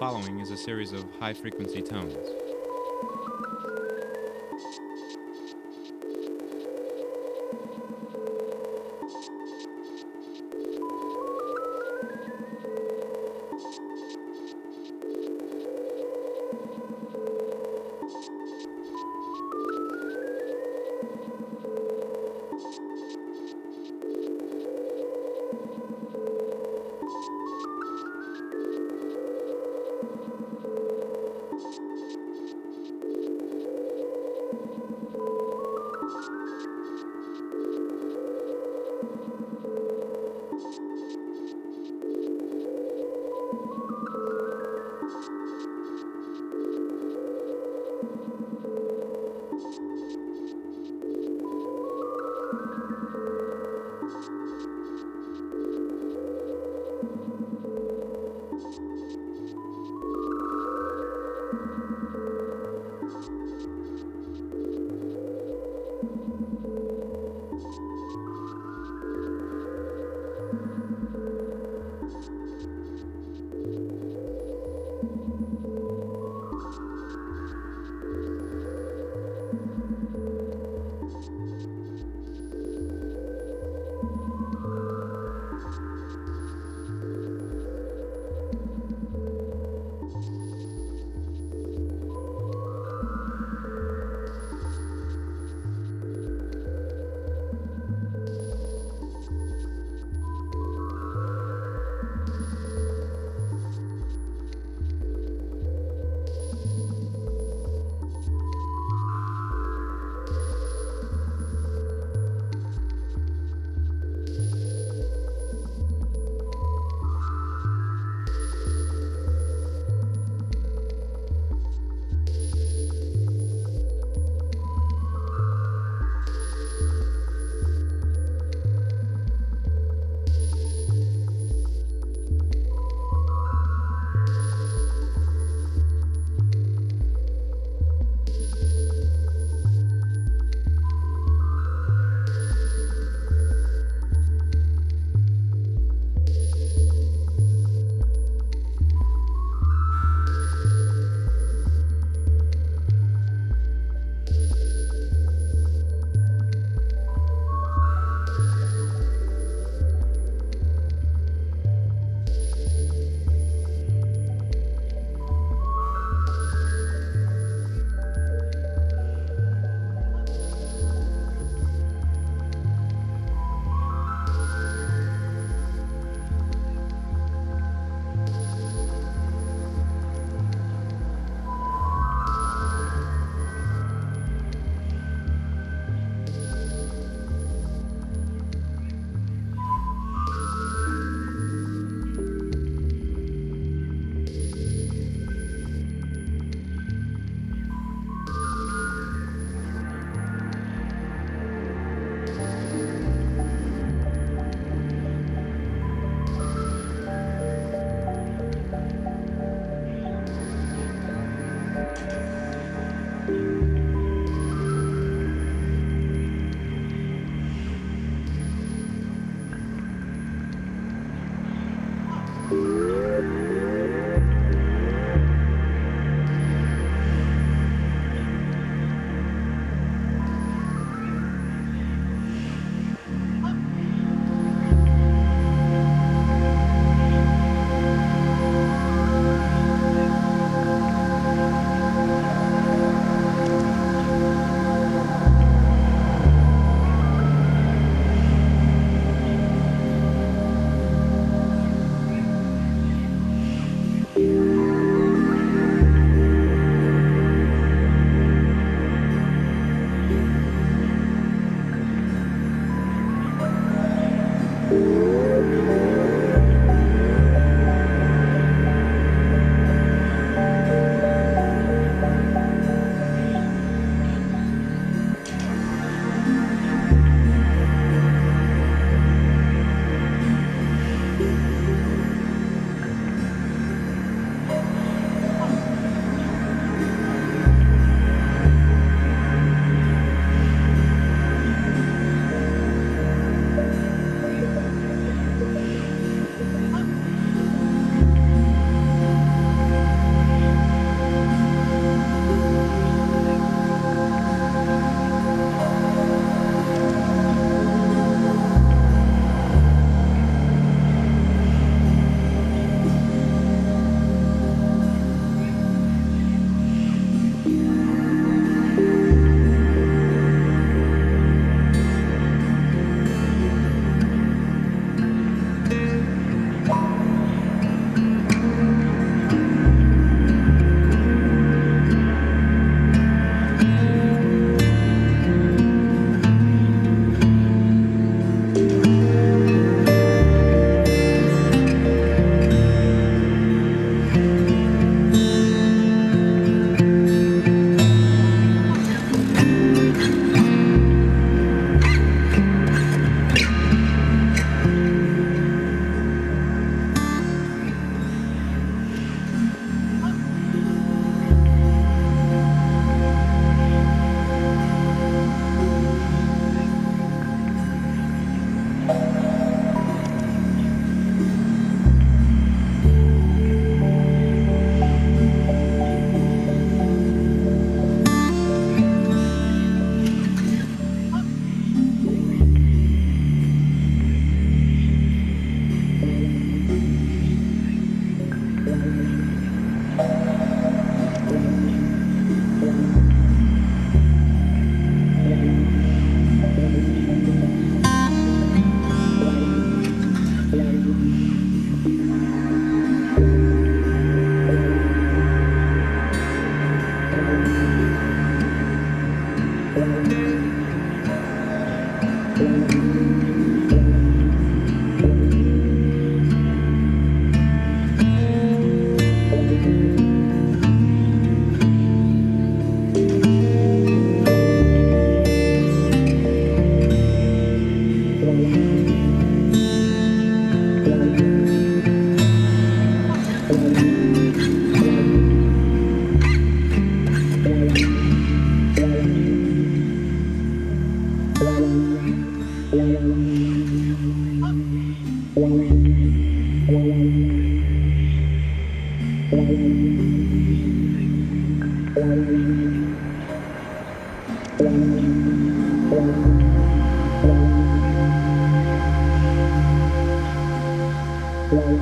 following is a series of high frequency tones.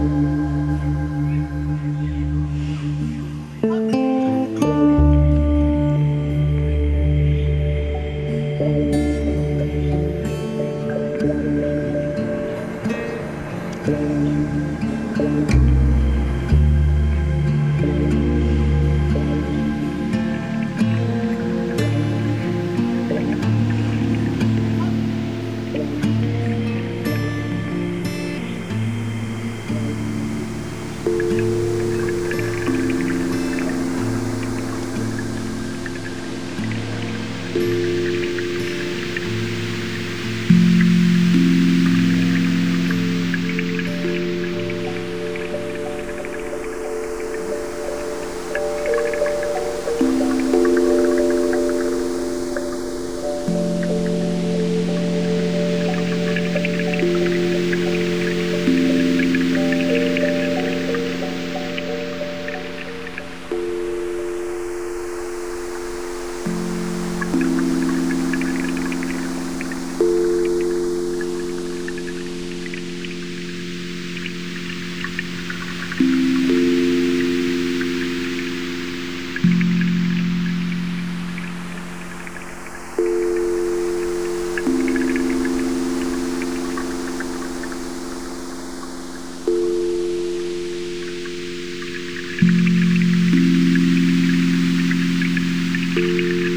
you. Thank you.